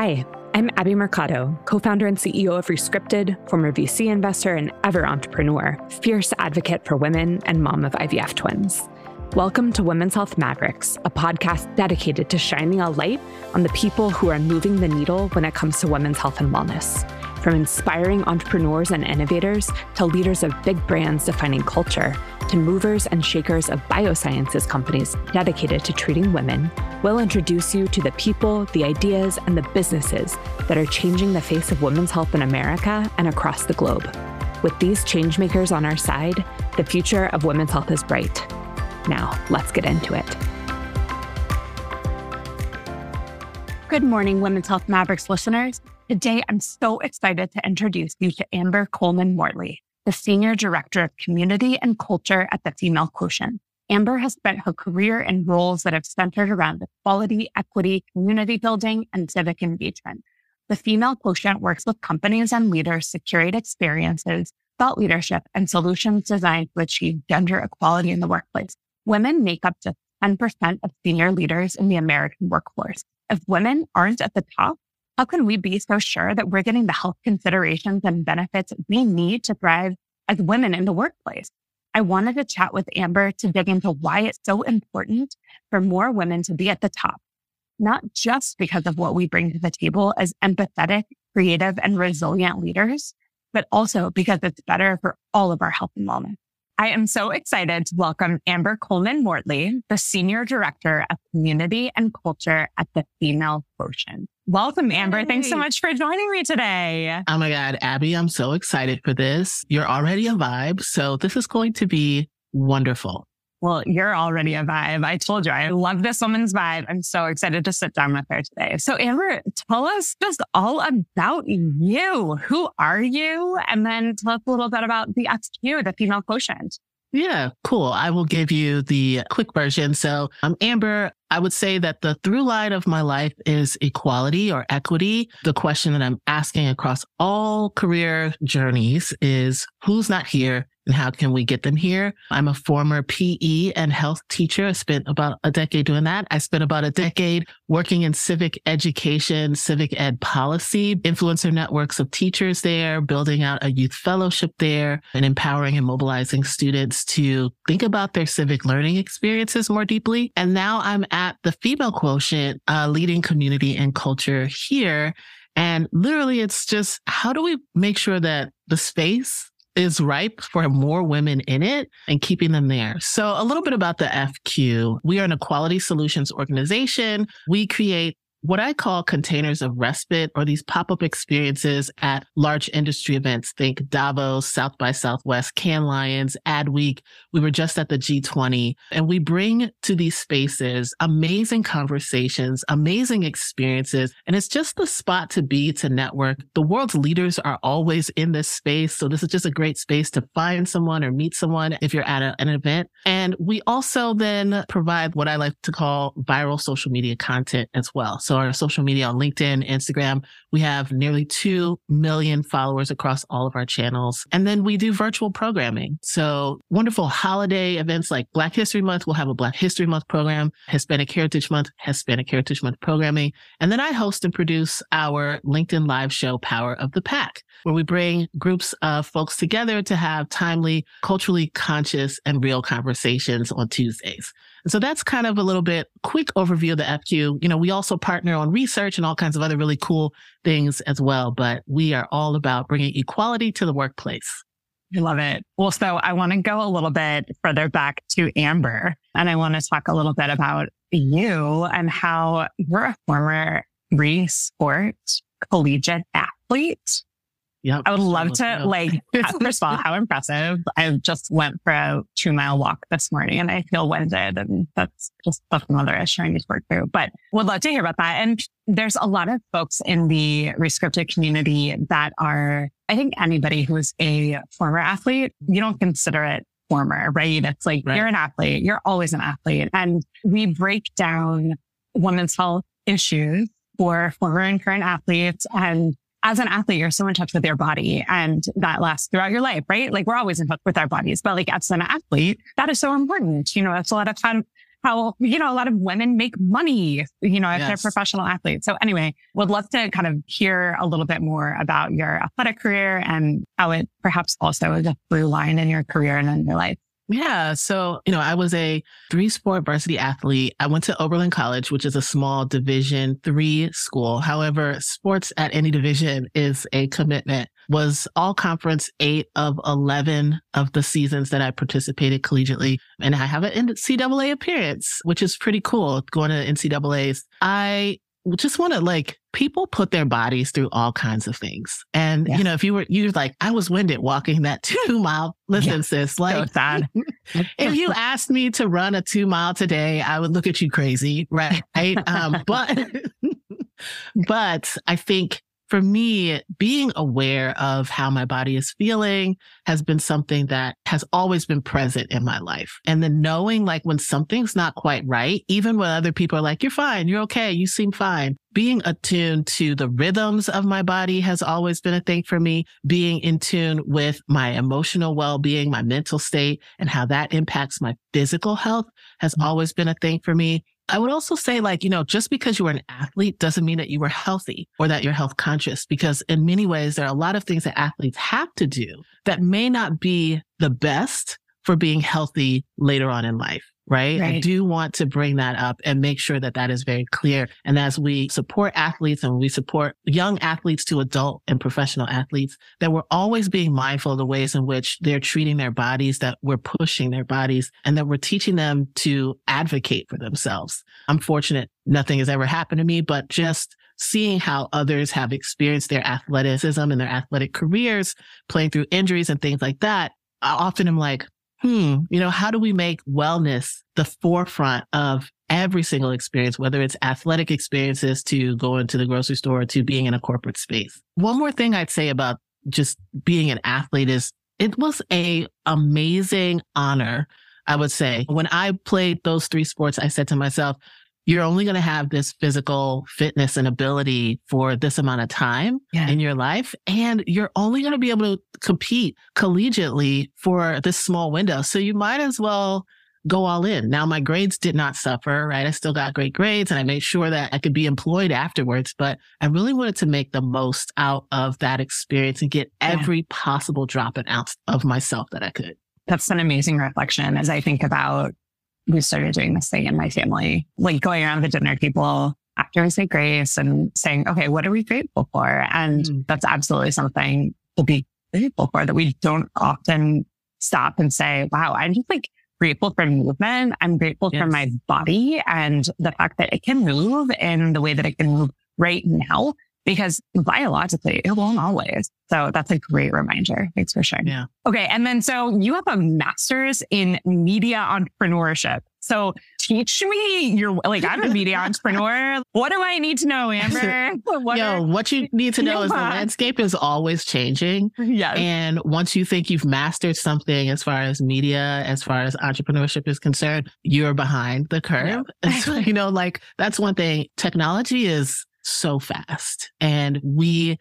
Hi, I'm Abby Mercado, co founder and CEO of Rescripted, former VC investor and ever entrepreneur, fierce advocate for women, and mom of IVF twins. Welcome to Women's Health Mavericks, a podcast dedicated to shining a light on the people who are moving the needle when it comes to women's health and wellness. From inspiring entrepreneurs and innovators to leaders of big brands defining culture, to movers and shakers of biosciences companies dedicated to treating women, we'll introduce you to the people, the ideas, and the businesses that are changing the face of women's health in America and across the globe. With these changemakers on our side, the future of women's health is bright. Now, let's get into it. Good morning, Women's Health Mavericks listeners. Today, I'm so excited to introduce you to Amber Coleman Mortley, the Senior Director of Community and Culture at the Female Quotient. Amber has spent her career in roles that have centered around equality, equity, community building, and civic engagement. The Female Quotient works with companies and leaders to curate experiences, thought leadership, and solutions designed to achieve gender equality in the workplace. Women make up just 10% of senior leaders in the American workforce. If women aren't at the top, how can we be so sure that we're getting the health considerations and benefits we need to thrive as women in the workplace? I wanted to chat with Amber to dig into why it's so important for more women to be at the top, not just because of what we bring to the table as empathetic, creative, and resilient leaders, but also because it's better for all of our health and wellness. I am so excited to welcome Amber Coleman Mortley, the Senior Director of Community and Culture at the Female Quotient. Welcome, Amber. Hey. Thanks so much for joining me today. Oh my God, Abby, I'm so excited for this. You're already a vibe. So this is going to be wonderful. Well, you're already a vibe. I told you, I love this woman's vibe. I'm so excited to sit down with her today. So, Amber, tell us just all about you. Who are you? And then tell us a little bit about the FQ, the female quotient. Yeah, cool. I will give you the quick version. So I'm Amber. I would say that the through line of my life is equality or equity. The question that I'm asking across all career journeys is who's not here and how can we get them here? I'm a former PE and health teacher. I spent about a decade doing that. I spent about a decade working in civic education, civic ed policy, influencer networks of teachers there, building out a youth fellowship there and empowering and mobilizing students to think about their civic learning experiences more deeply. And now I'm at the female quotient, uh, leading community and culture here. And literally, it's just how do we make sure that the space is ripe for more women in it and keeping them there. So a little bit about the FQ. We are an equality solutions organization. We create what I call containers of respite or these pop up experiences at large industry events. Think Davos, South by Southwest, Cannes Lions, Adweek. We were just at the G20 and we bring to these spaces amazing conversations, amazing experiences. And it's just the spot to be to network. The world's leaders are always in this space. So this is just a great space to find someone or meet someone if you're at a, an event. And we also then provide what I like to call viral social media content as well. So our social media on LinkedIn, Instagram, we have nearly 2 million followers across all of our channels. And then we do virtual programming. So wonderful holiday events like Black History Month. We'll have a Black History Month program, Hispanic Heritage Month, Hispanic Heritage Month programming. And then I host and produce our LinkedIn live show, Power of the Pack, where we bring groups of folks together to have timely, culturally conscious and real conversations on Tuesdays. And so that's kind of a little bit quick overview of the FQ. You know, we also partner on research and all kinds of other really cool things as well, but we are all about bringing equality to the workplace. I love it. Well, so I want to go a little bit further back to Amber and I want to talk a little bit about you and how you're a former re sport collegiate athlete. Yep. I would love to like, first of all, how impressive. I just went for a two mile walk this morning and I feel winded and that's just stuff another issue I need to work through, but would love to hear about that. And there's a lot of folks in the Rescripted community that are, I think anybody who's a former athlete, you don't consider it former, right? It's like right. you're an athlete. You're always an athlete. And we break down women's health issues for former and current athletes and as an athlete, you're so in touch with your body and that lasts throughout your life, right? Like we're always in touch with our bodies, but like as an athlete, that is so important. You know, that's a lot of time how, you know, a lot of women make money, you know, if Yes. they're professional athletes. So anyway, would love to kind of hear a little bit more about your athletic career and how it perhaps also is a through line in your career and in your life. Yeah. So, you know, I was a three sport varsity athlete. I went to Oberlin College, which is a small division three school. However, sports at any division is a commitment. Was all conference eight of 11 of the seasons that I participated collegiately. And I have an NCAA appearance, which is pretty cool going to NCAAs. I just want to like people put their bodies through all kinds of things. And, Yeah. you know, if you were, you're like, I was winded walking that two mile, listen, Yeah. sis, like, sad. if you asked me to run a two mile today, I would look at you crazy, right? um, but, but I think for me, being aware of how my body is feeling has been something that has always been present in my life. And then knowing like when something's not quite right, even when other people are like, you're fine, you're okay, you seem fine. Being attuned to the rhythms of my body has always been a thing for me. Being in tune with my emotional well-being, my mental state, and how that impacts my physical health has mm-hmm. always been a thing for me. I would also say like, you know, just because you were an athlete doesn't mean that you were healthy or that you're health conscious because in many ways, there are a lot of things that athletes have to do that may not be the best for being healthy later on in life. Right? I do want to bring that up and make sure that that is very clear. And as we support athletes and we support young athletes to adult and professional athletes, that we're always being mindful of the ways in which they're treating their bodies, that we're pushing their bodies and that we're teaching them to advocate for themselves. I'm fortunate nothing has ever happened to me, but just seeing how others have experienced their athleticism and their athletic careers, playing through injuries and things like that, I often am like, hmm, you know, how do we make wellness the forefront of every single experience, whether it's athletic experiences to going to the grocery store to being in a corporate space? One more thing I'd say about just being an athlete is it was a amazing honor. I would say when I played those three sports, I said to myself, you're only going to have this physical fitness and ability for this amount of time Yeah. in your life. And you're only going to be able to compete collegiately for this small window. So you might as well go all in. Now, my grades did not suffer, right? I still got great grades and I made sure that I could be employed afterwards, but I really wanted to make the most out of that experience and get Yeah. every possible drop and ounce of myself that I could. That's an amazing reflection as I think about we started doing this thing in my family, like going around the dinner table after we say grace and saying, okay, what are we grateful for? And Mm. that's absolutely something to be grateful for that we don't often stop and say, wow, I'm just like grateful for movement. I'm grateful for my body and the fact that it can move in the way that it can move right now. Because biologically, it won't always. So that's a great reminder. Thanks for sharing. Yeah. Okay. And then so you have a master's in media entrepreneurship. So teach me your, like, I'm a media entrepreneur. What do I need to know, Amber? What Yo, are- what you need to know is the landscape is always changing. yes. And once you think you've mastered something as far as media, as far as entrepreneurship is concerned, you're behind the curve. So, you know, like that's one thing. Technology is so fast and we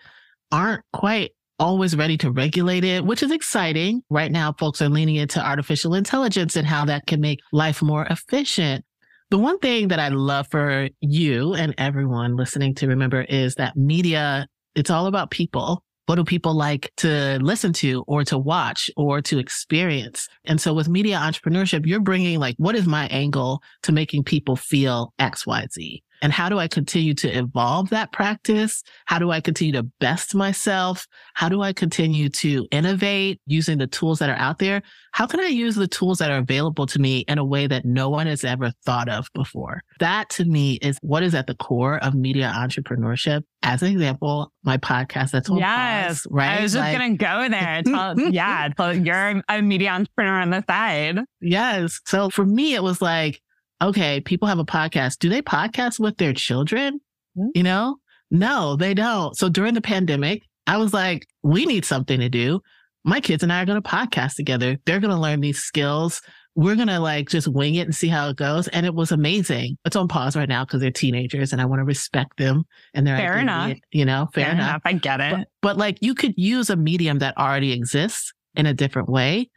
aren't quite always ready to regulate it, which is exciting. Right now, folks are leaning into artificial intelligence and how that can make life more efficient. The one thing that I love for you and everyone listening to remember is that media, it's all about people. What do people like to listen to or to watch or to experience? And so with media entrepreneurship, you're bringing like, what is my angle to making people feel X, Y, Z? And how do I continue to evolve that practice? How do I continue to best myself? How do I continue to innovate using the tools that are out there? How can I use the tools that are available to me in a way that no one has ever thought of before? That to me is what is at the core of media entrepreneurship. As an example, my podcast that's on yes. pause, right? I was just Like, going to go there. Tell, yeah. Tell, you're a media entrepreneur on the side. Yes. So for me, it was like, okay, people have a podcast. Do they podcast with their children? Hmm. You know? No, they don't. So during the pandemic, I was like, we need something to do. My kids and I are going to podcast together. They're going to learn these skills. We're going to like just wing it and see how it goes. And it was amazing. It's on pause right now because they're teenagers and I want to respect them and their Fair identity, enough. You know, fair, enough. I get it. But, but like you could use a medium that already exists in a different way.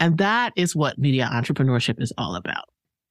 And that is what media entrepreneurship is all about.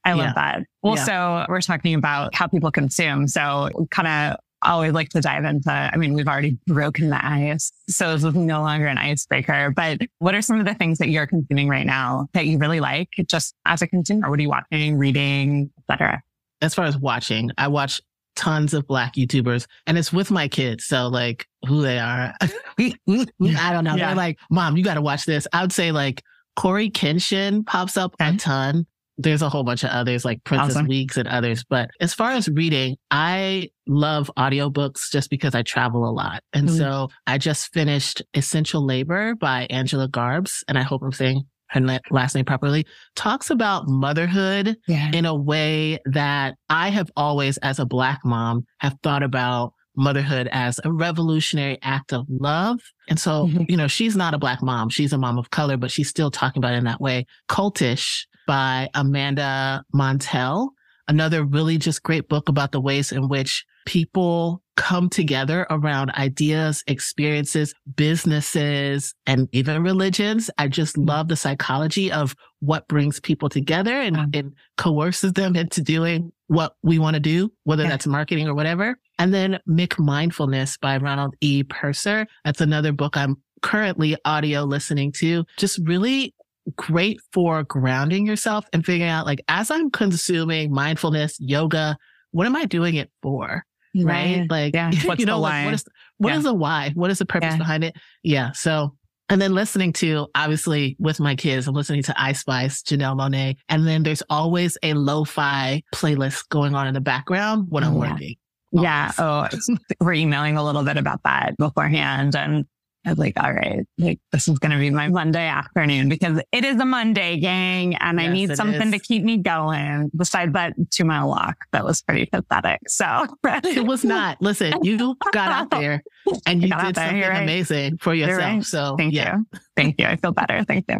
I love yeah. that. Well, yeah. so we're talking about how people consume. So kind of always like to dive into, I mean, we've already broken the ice. So this is no longer an icebreaker, but what are some of the things that you're consuming right now that you really like just as a consumer? What are you watching, reading, etc.? As far as watching, I watch tons of black YouTubers and it's with my kids. So like who they are, I don't know. Yeah. They're like, mom, you got to watch this. I would say like Cory Kenshin pops up okay. a ton. There's a whole bunch of others like Princess awesome. Weeks and others. But as far as reading, I love audiobooks just because I travel a lot. And mm-hmm. so I just finished Essential Labor by Angela Garbes. And I hope I'm saying her last name properly, talks about motherhood yeah. in a way that I have always, as a black mom, have thought about motherhood as a revolutionary act of love. And so, mm-hmm. you know, she's not a black mom. She's a mom of color, but she's still talking about it in that way. Cultish by Amanda Montell. Another really just great book about the ways in which people come together around ideas, experiences, businesses, and even religions. I just mm-hmm. love the psychology of what brings people together and, mm. and coerces them into doing what we want to do, whether yeah. that's marketing or whatever. And then McMindfulness by Ronald E. Purser. That's another book I'm currently audio listening to. Just really great for grounding yourself and figuring out like, as I'm consuming mindfulness, yoga, what am I doing it for? right? right? Like, yeah. What's you know, like, what is what yeah. is the why? What is the purpose yeah. behind it? Yeah. So, and then listening to obviously with my kids, I'm listening to Ice Spice, Janelle Monáe, and then there's always a lo-fi playlist going on in the background when I'm working. Yeah. Oh, we're emailing a little bit about that beforehand, and I was like, all right, like this is going to be my Monday afternoon because it is a Monday, gang, and yes, I need something is. to keep me going. Besides that two mile walk, that was pretty pathetic. So it was not. Listen, you got out there and you did something right. amazing for yourself. Right. So thank yeah. you. Thank you. I feel better. Thank you.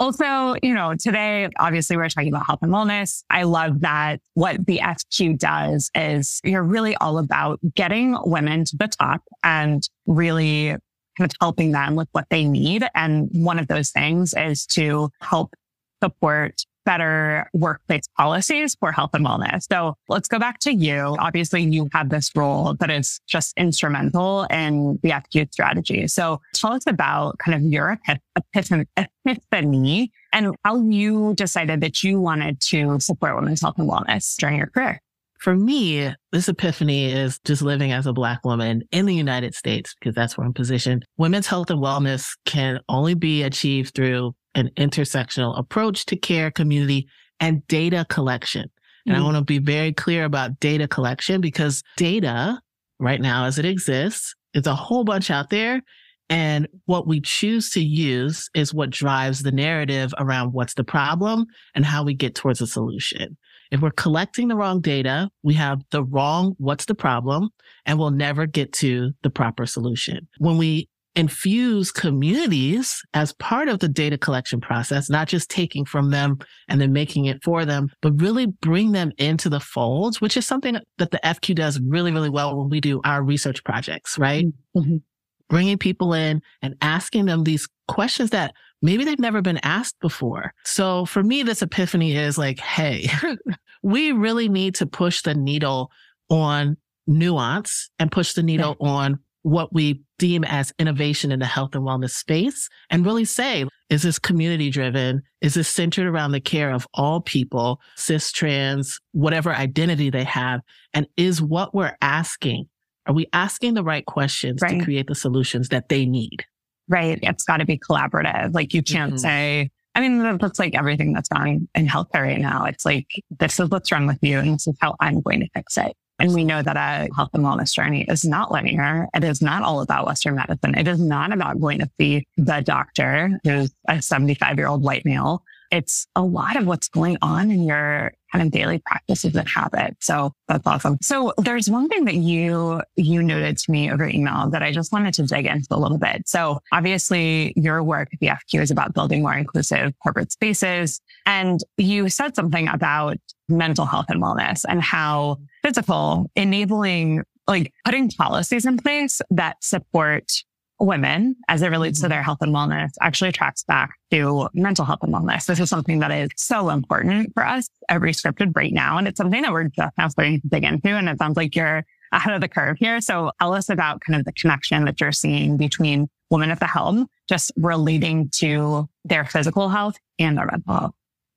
Also, you know, today, obviously we're talking about health and wellness. I love that what the FQ does is you're really all about getting women to the top and really kind of helping them with what they need. And one of those things is to help support better workplace policies for health and wellness. So let's go back to you. Obviously, you have this role that is just instrumental in the FQ strategy. So tell us about kind of your epiphany and how you decided that you wanted to support women's health and wellness during your career. For me, this epiphany is just living as a black woman in the United States, because that's where I'm positioned. Women's health and wellness can only be achieved through an intersectional approach to care, community, and data collection. And mm-hmm. I want to be very clear about data collection because data right now as it exists is a whole bunch out there. And what we choose to use is what drives the narrative around what's the problem and how we get towards a solution. If we're collecting the wrong data, we have the wrong what's the problem and we'll never get to the proper solution. When we infuse communities as part of the data collection process, not just taking from them and then making it for them, but really bring them into the folds, which is something that the FQ does really, really well when we do our research projects, right? Mm-hmm. Bringing people in and asking them these questions that maybe they've never been asked before. So for me, this epiphany is like, hey, we really need to push the needle on nuance and push the needle on what we deem as innovation in the health and wellness space and really say, is this community driven? Is this centered around the care of all people, cis, trans, whatever identity they have? And is what we're asking, are we asking the right questions right. to create the solutions that they need? Right? It's got to be collaborative. Like you can't mm-hmm. say, I mean, that's like everything that's wrong in healthcare right now. It's like, this is what's wrong with you and this is how I'm going to fix it. And we know that a health and wellness journey is not linear. It is not all about Western medicine. It is not about going to see the doctor who's a 75 year old white male it's a lot of what's going on in your kind of daily practices and habits. So that's awesome. So there's one thing that you, you noted to me over email that I just wanted to dig into a little bit. So obviously your work at the FQ is about building more inclusive corporate spaces. And you said something about mental health and wellness and how physical enabling, like putting policies in place that support women as it relates to mm-hmm. their health and wellness actually tracks back to mental health and wellness. This is something that is so important for us at Rescripted right now. And it's something that we're just now starting to dig into. And it sounds like you're ahead of the curve here. So tell us about kind of the connection that you're seeing between women at the helm, just relating to their physical health and their mental health.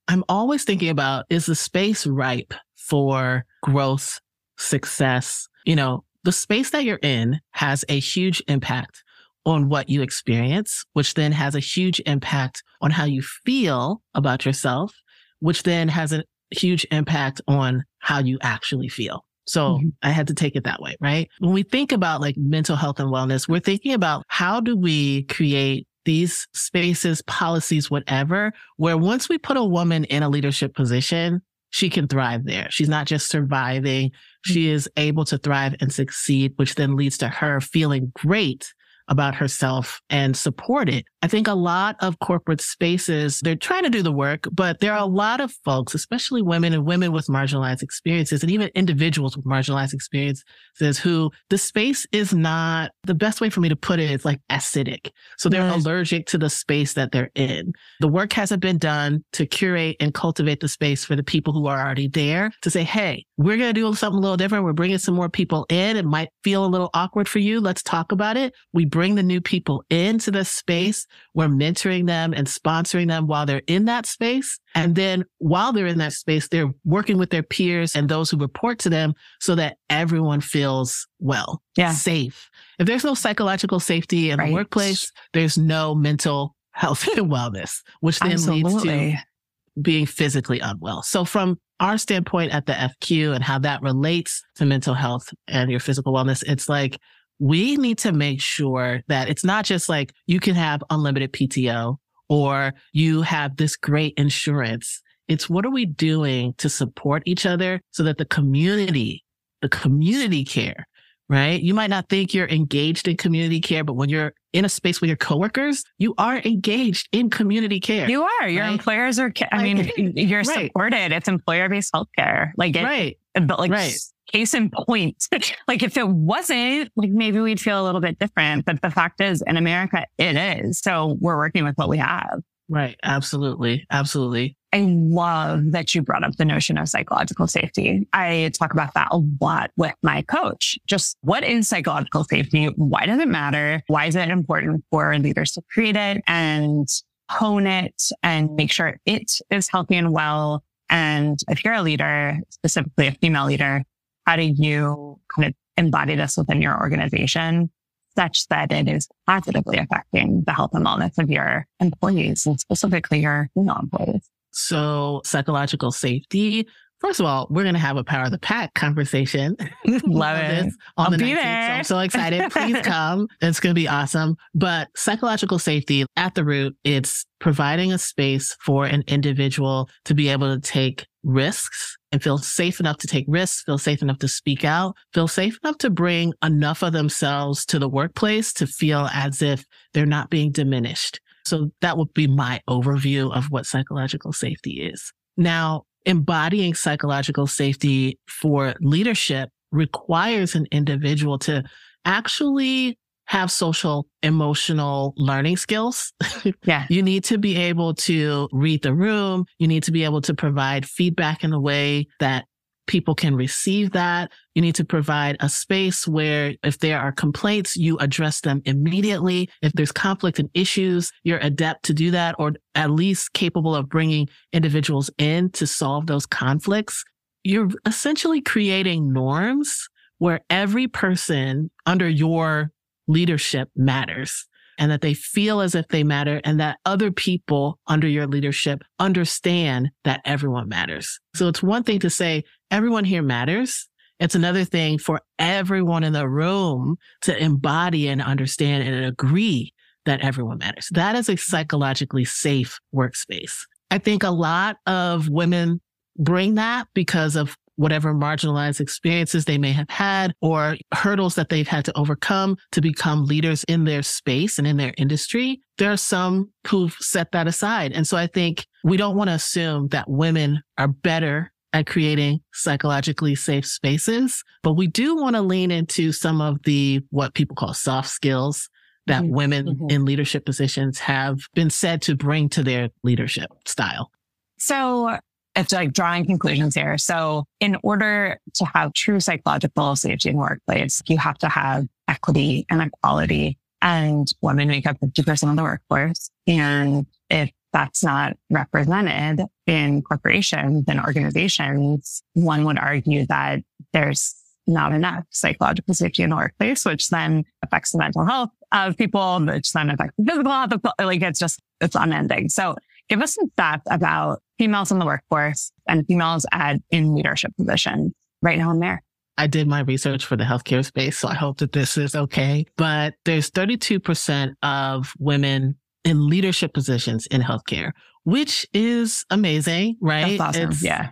I'm always thinking about is the space ripe for growth, success? You know, the space that you're in has a huge impact on what you experience, which then has a huge impact on how you feel about yourself, which then has a huge impact on how you actually feel. So mm-hmm. I had to take it that way, right? When we think about like mental health and wellness, we're thinking about how do we create these spaces, policies, whatever, where once we put a woman in a leadership position, she can thrive there. She's not just surviving. She mm-hmm. is able to thrive and succeed, which then leads to her feeling great about herself and support it. I think a lot of corporate spaces, they're trying to do the work, but there are a lot of folks, especially women and women with marginalized experiences and even individuals with marginalized experiences who the space is not the best way for me to put it, is like acidic. So they're yes. allergic to the space that they're in. The work hasn't been done to curate and cultivate the space for the people who are already there to say, Hey, we're going to do something a little different. We're bringing some more people in. It might feel a little awkward for you. Let's talk about it. We bring the new people into the space. We're mentoring them and sponsoring them while they're in that space. And then while they're in that space, they're working with their peers and those who report to them so that everyone feels well, yeah. safe. If there's no psychological safety in right. the workplace, there's no mental health and wellness, which then Absolutely. leads to being physically unwell. So from our standpoint at the FQ and how that relates to mental health and your physical wellness, it's like we need to make sure that it's not just like you can have unlimited PTO or you have this great insurance. It's what are we doing to support each other so that the community, the community care, right? You might not think you're engaged in community care, but when you're in a space with your coworkers, you are engaged in community care. You are. Your right? employers are, I mean, you're right. supported. It's employer based healthcare. Like, it, right. But like, right. case in point, like if it wasn't, like maybe we'd feel a little bit different. But the fact is, in America, it is. So we're working with what we have. Right. Absolutely. Absolutely. I love that you brought up the notion of psychological safety. I talk about that a lot with my coach. Just what is psychological safety? Why does it matter? Why is it important for leaders to create it and hone it and make sure it is healthy and well? And if you're a leader, specifically a female leader, how do you kind of embody this within your organization such that it is positively affecting the health and wellness of your employees and specifically your female employees? So psychological safety. First of all, we're going to have a power of the pack conversation. Love it. On I'll the 19th. So I'm so excited. Please come. It's going to be awesome. But psychological safety at the root, it's providing a space for an individual to be able to take risks and feel safe enough to take risks, feel safe enough to speak out, feel safe enough to bring enough of themselves to the workplace to feel as if they're not being diminished. So that would be my overview of what psychological safety is. Now, embodying psychological safety for leadership requires an individual to actually have social emotional learning skills. Yeah. you need to be able to read the room. You need to be able to provide feedback in a way that people can receive that. You need to provide a space where if there are complaints, you address them immediately. If there's conflict and issues, you're adept to do that or at least capable of bringing individuals in to solve those conflicts. You're essentially creating norms where every person under your leadership matters and that they feel as if they matter and that other people under your leadership understand that everyone matters. So it's one thing to say everyone here matters. It's another thing for everyone in the room to embody and understand and agree that everyone matters. That is a psychologically safe workspace. I think a lot of women bring that because of whatever marginalized experiences they may have had or hurdles that they've had to overcome to become leaders in their space and in their industry. There are some who've set that aside. And so I think we don't want to assume that women are better at creating psychologically safe spaces, but we do want to lean into some of the what people call soft skills that mm-hmm. women mm-hmm. in leadership positions have been said to bring to their leadership style? So it's like drawing conclusions here. So in order to have true psychological safety in workplace, you have to have equity and equality and women make up 50% of the workforce. And if that's not represented in corporations and organizations, one would argue that there's not enough psychological safety in the workplace, which then affects the mental health of people, which then affects the physical health. Of, like it's just, it's unending. So give us some stats about females in the workforce and females at in leadership positions right now and there. I did my research for the healthcare space, so I hope that this is okay. But there's 32% of women in leadership positions in healthcare, which is amazing, right? That's awesome. It's yeah.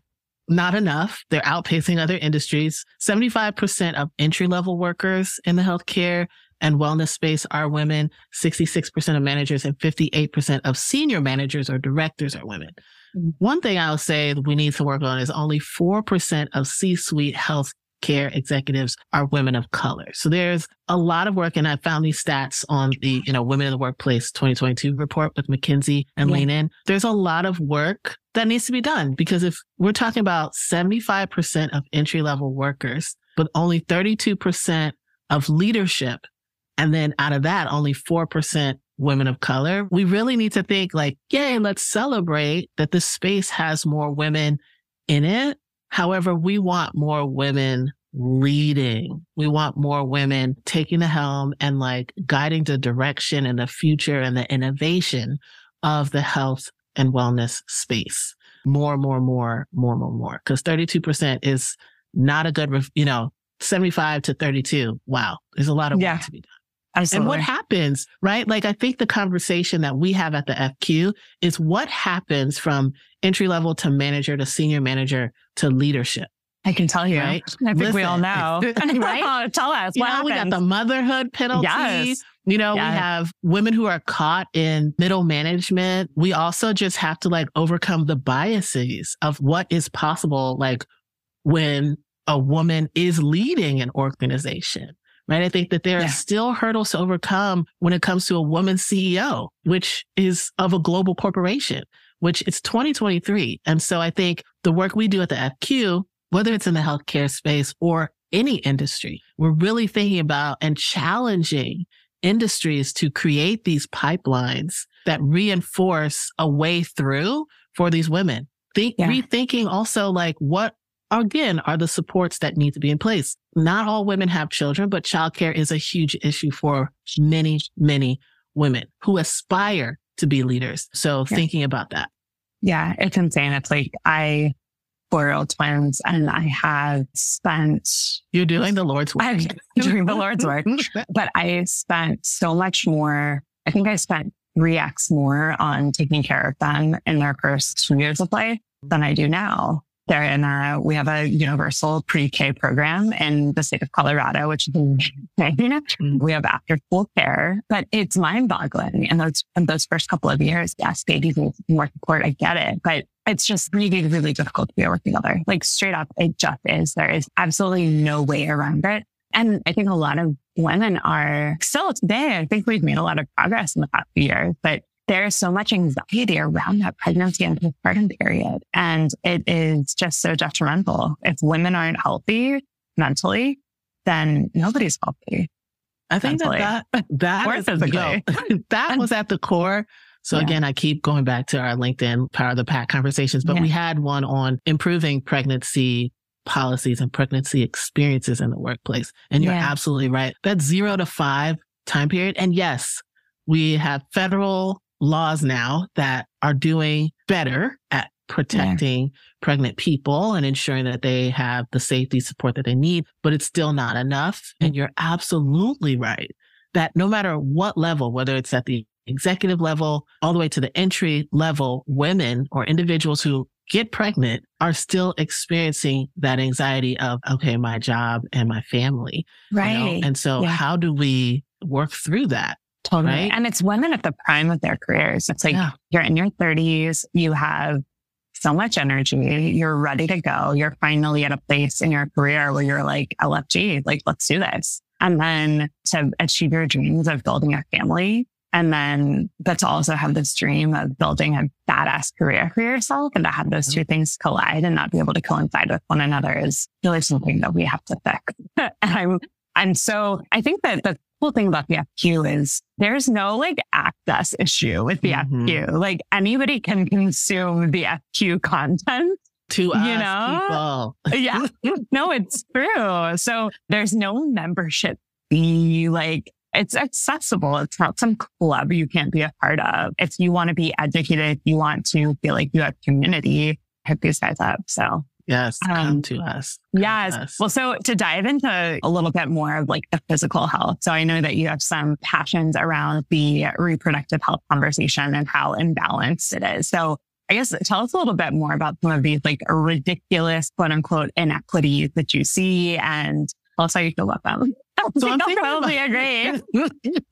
Not enough. They're outpacing other industries. 75% of entry level workers in the healthcare and wellness space are women. 66% of managers and 58% of senior managers or directors are women. One thing I'll say we need to work on is only 4% of C suite health care executives are women of color. So there's a lot of work. And I found these stats on the, you know, Women in the Workplace 2022 report with McKinsey and yeah. Lean In. There's a lot of work that needs to be done because if we're talking about 75% of entry level workers, but only 32% of leadership, and then out of that, only 4% women of color, we really need to think like, yay, let's celebrate that this space has more women in it However, we want more women leading. We want more women taking the helm and like guiding the direction and the future and the innovation of the health and wellness space. More, more, more, more, more, more. Cause 32% is not a good, you know, 75 to 32. Wow. There's a lot of work to be done. Absolutely. And what happens, right? Like I think the conversation that we have at the FQ is what happens from entry level to manager to senior manager to leadership. I can tell you. Right? I think Listen, we all know. right? tell us. You know, we got the motherhood penalty. Yes. You know, yes. we have women who are caught in middle management. We also just have to like overcome the biases of what is possible, like when a woman is leading an organization right? I think that there yeah. are still hurdles to overcome when it comes to a woman CEO, which is of a global corporation, which it's 2023. And so I think the work we do at the FQ, whether it's in the healthcare space or any industry, we're really thinking about and challenging industries to create these pipelines that reinforce a way through for these women. Think, yeah. rethinking also like what again are the supports that need to be in place. Not all women have children, but childcare is a huge issue for many, many women who aspire to be leaders. So yeah. thinking about that. Yeah, it's insane. It's like I four twins and I have spent You're doing the Lord's work. I'm doing the Lord's work. but I spent so much more. I think I spent 3x more on taking care of them in their first two years of life than I do now there in uh, we have a universal pre-K program in the state of Colorado, which is amazing. Mm. We have after school care, but it's mind boggling. In those, in those first couple of years, yes, babies need more support. I get it, but it's just really, really difficult to be a working mother. Like straight up, it just is. There is absolutely no way around it. And I think a lot of women are still today, I think we've made a lot of progress in the past few years, but there is so much anxiety around that pregnancy and postpartum period. And it is just so detrimental. If women aren't healthy mentally, then nobody's healthy. I think mentally. that that, that, is, that was at the core. So yeah. again, I keep going back to our LinkedIn Power of the Pack conversations, but yeah. we had one on improving pregnancy policies and pregnancy experiences in the workplace. And you're yeah. absolutely right. That zero to five time period. And yes, we have federal laws now that are doing better at protecting yeah. pregnant people and ensuring that they have the safety support that they need, but it's still not enough. And you're absolutely right that no matter what level, whether it's at the executive level, all the way to the entry level, women or individuals who get pregnant are still experiencing that anxiety of, okay, my job and my family. Right. You know? And so yeah. how do we work through that? Totally. Right? And it's women at the prime of their careers. It's like yeah. you're in your 30s, you have so much energy, you're ready to go. You're finally at a place in your career where you're like, LFG, like, let's do this. and then to achieve your dreams of building a family. And then, but to also have this dream of building a badass career for yourself and to have those two things collide and not be able to coincide with one another is really something that we have to fix. and I'm, I'm so, I think that the cool thing about the FQ is there's no like access issue with the mm-hmm. FQ. Like anybody can consume the FQ content to you know? yeah. No, it's true. So there's no membership fee. Like it's accessible. It's not some club you can't be a part of. If you want to be educated, if you want to feel like you have community, hit these guys up. So Yes, come um, to us. Come yes. To us. Well, so to dive into a little bit more of like the physical health. So I know that you have some passions around the reproductive health conversation and how imbalanced it is. So I guess tell us a little bit more about some of these like ridiculous quote unquote inequities that you see and tell us how you feel about them. So I'm probably about, agree.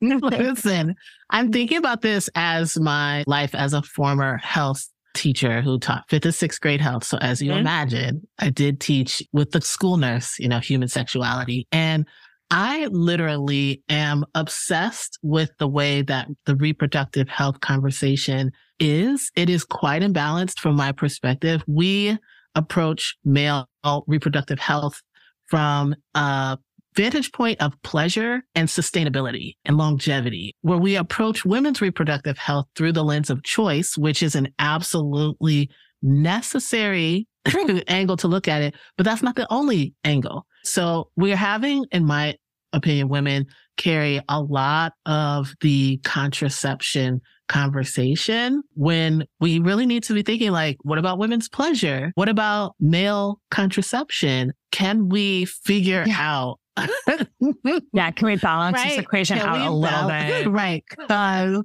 Listen, I'm thinking about this as my life as a former health teacher who taught fifth to sixth grade health. So as you mm-hmm. imagine, I did teach with the school nurse, you know, human sexuality. And I literally am obsessed with the way that the reproductive health conversation is. It is quite imbalanced from my perspective. We approach male reproductive health from a vantage point of pleasure and sustainability and longevity, where we approach women's reproductive health through the lens of choice, which is an absolutely necessary angle to look at it, but that's not the only angle. So we're having, in my opinion, women carry a lot of the contraception conversation when we really need to be thinking like, what about women's pleasure? What about male contraception? Can we figure yeah. out yeah, can we balance right? this equation can out a little bit? Right. Because,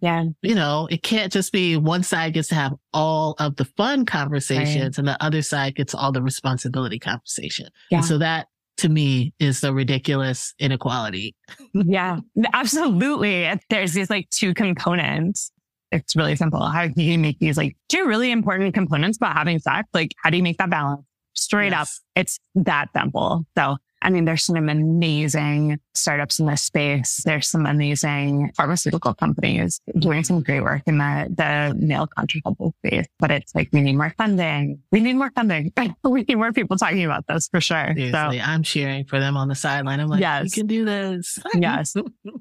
yeah, you know, it can't just be one side gets to have all of the fun conversations right. and the other side gets all the responsibility conversation. Yeah. And so that to me is the ridiculous inequality. yeah, absolutely. There's these like two components. It's really simple. How do you make these like two really important components about having sex? Like, how do you make that balance? Straight yes. up, it's that simple. So I mean, there's some amazing startups in this space. There's some amazing pharmaceutical companies doing some great work in the, the male contraceptive space. But it's like, we need more funding. We need more funding. we need more people talking about this for sure. Seriously, so, I'm cheering for them on the sideline. I'm like, yes. you can do this. yes.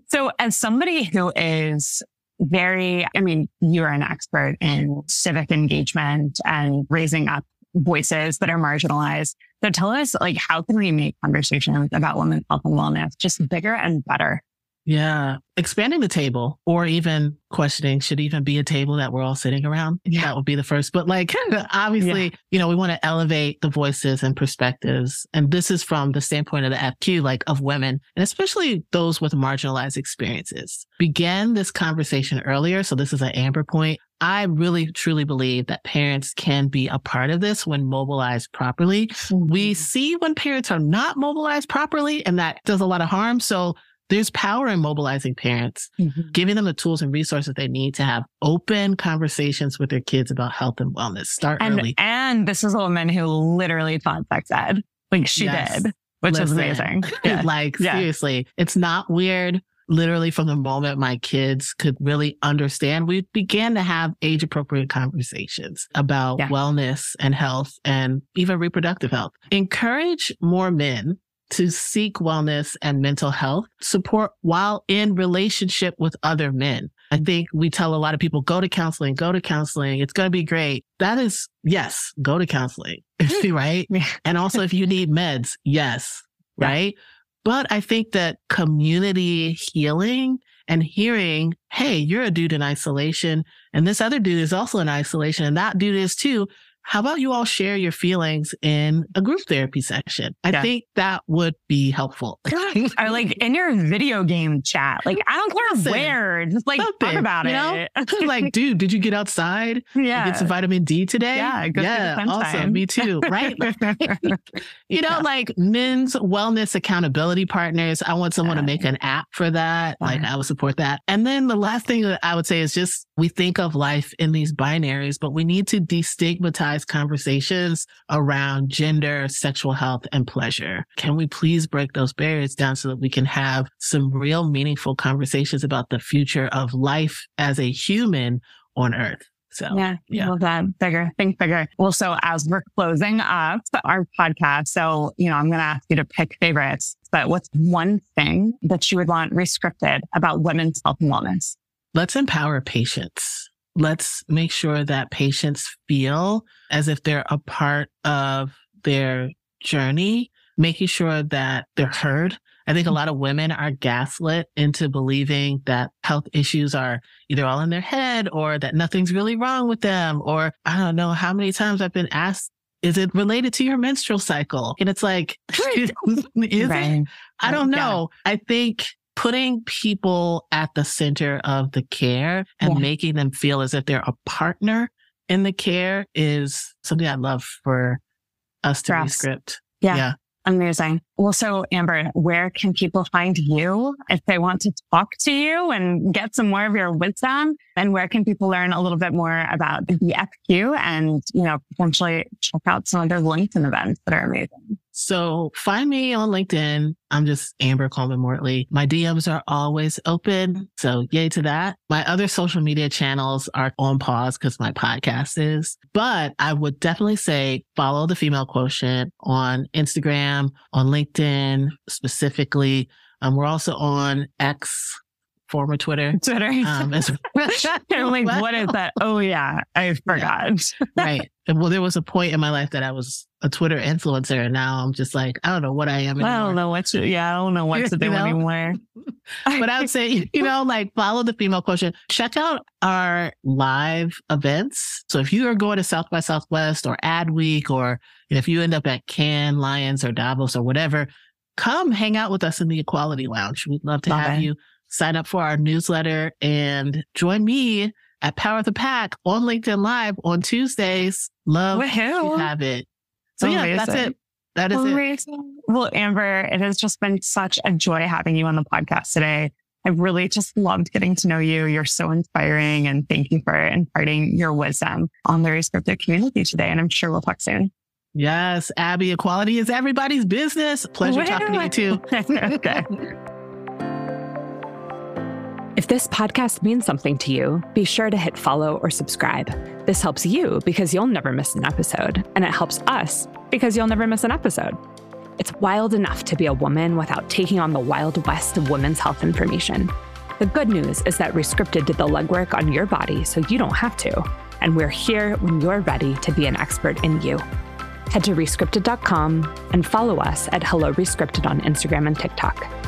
So as somebody who is very, I mean, you're an expert in civic engagement and raising up voices that are marginalized. So tell us, like, how can we make conversations about women's health and wellness just bigger and better? Yeah. Expanding the table or even questioning should even be a table that we're all sitting around. Yeah. That would be the first. But like, obviously, yeah. you know, we want to elevate the voices and perspectives. And this is from the standpoint of the FQ, like of women and especially those with marginalized experiences. Begin this conversation earlier. So this is an amber point. I really truly believe that parents can be a part of this when mobilized properly. Mm-hmm. We see when parents are not mobilized properly and that does a lot of harm. So there's power in mobilizing parents, mm-hmm. giving them the tools and resources they need to have open conversations with their kids about health and wellness. Start and, early. And this is a woman who literally taught sex ed. Like she yes. did, which Listen, is amazing. Yeah. like yeah. seriously, it's not weird. Literally from the moment my kids could really understand, we began to have age appropriate conversations about yeah. wellness and health and even reproductive health. Encourage more men to seek wellness and mental health support while in relationship with other men. I think we tell a lot of people, go to counseling, go to counseling. It's going to be great. That is, yes, go to counseling, hmm. right? and also if you need meds, yes, yeah. But I think that community healing and hearing, hey, you're a dude in isolation and this other dude is also in isolation and that dude is too how about you all share your feelings in a group therapy session? I yeah. think that would be helpful. or like in your video game chat. Like, I don't care Listen, where, just like talk about you know? it. like, dude, did you get outside? Yeah. Get some vitamin D today? Yeah. yeah. Awesome. Me too. Right. you know, yeah. like men's wellness accountability partners. I want someone yeah. to make an app for that. Like, I would support that. And then the last thing that I would say is just we think of life in these binaries, but we need to destigmatize normalize conversations around gender, sexual health, and pleasure. Can we please break those barriers down so that we can have some real meaningful conversations about the future of life as a human on earth? So yeah, yeah. love that. Bigger, think bigger. Well, so as we're closing up our podcast, so you know, I'm gonna ask you to pick favorites, but what's one thing that you would want rescripted about women's health and wellness? Let's empower patients. Let's make sure that patients feel as if they're a part of their journey, making sure that they're heard, I think a mm. lot of women are gaslit into believing that health issues are either all in their head or that nothing's really wrong with them. Or I don't know how many times I've been asked, is it related to your menstrual cycle? And it's like, is right. it? I don't know. Yeah. I think putting people at the center of the care and yeah. making them feel as if they're a partner in the care is something I love for us to script. Yeah. yeah. Amazing. Well, so Amber, where can people find you if they want to talk to you and get some more of your wisdom? And where can people learn a little bit more about the FQ and, you know, potentially check out some of their LinkedIn events that are amazing? So find me on LinkedIn. I'm just Amber Coleman Mortley. My DMs are always open. So yay to that. My other social media channels are on pause because my podcast is, but I would definitely say follow the female quotient on Instagram, on LinkedIn specifically. Um, we're also on X former Twitter. Twitter. Um, as, I'm like, what is that? Oh yeah, I forgot. Yeah. right. Well, there was a point in my life that I was a Twitter influencer, and now I'm just like, I don't know what I am. Anymore. I don't know what to. Yeah, I don't know what to do you know? anymore. but I would say, you know, like follow the female quotient. Check out our live events. So if you are going to South by Southwest or Ad Week, or if you end up at Cannes, Lions, or Davos, or whatever, come hang out with us in the Equality Lounge. We'd love to love have it. you sign up for our newsletter and join me at Power of the Pack on LinkedIn Live on Tuesdays. Love to have it. So Amazing. yeah, that's it. That is Amazing. it. Well, Amber, it has just been such a joy having you on the podcast today. I've really just loved getting to know you. You're so inspiring and thank you for imparting your wisdom on the Rescripted community today. And I'm sure we'll talk soon. Yes, Abby, equality is everybody's business. Pleasure talking to you too. okay. If this podcast means something to you, be sure to hit follow or subscribe. This helps you because you'll never miss an episode, and it helps us because you'll never miss an episode. It's wild enough to be a woman without taking on the wild west of women's health information. The good news is that Rescripted did the legwork on your body so you don't have to, and we're here when you're ready to be an expert in you. Head to rescripted.com and follow us at Hello Rescripted on Instagram and TikTok.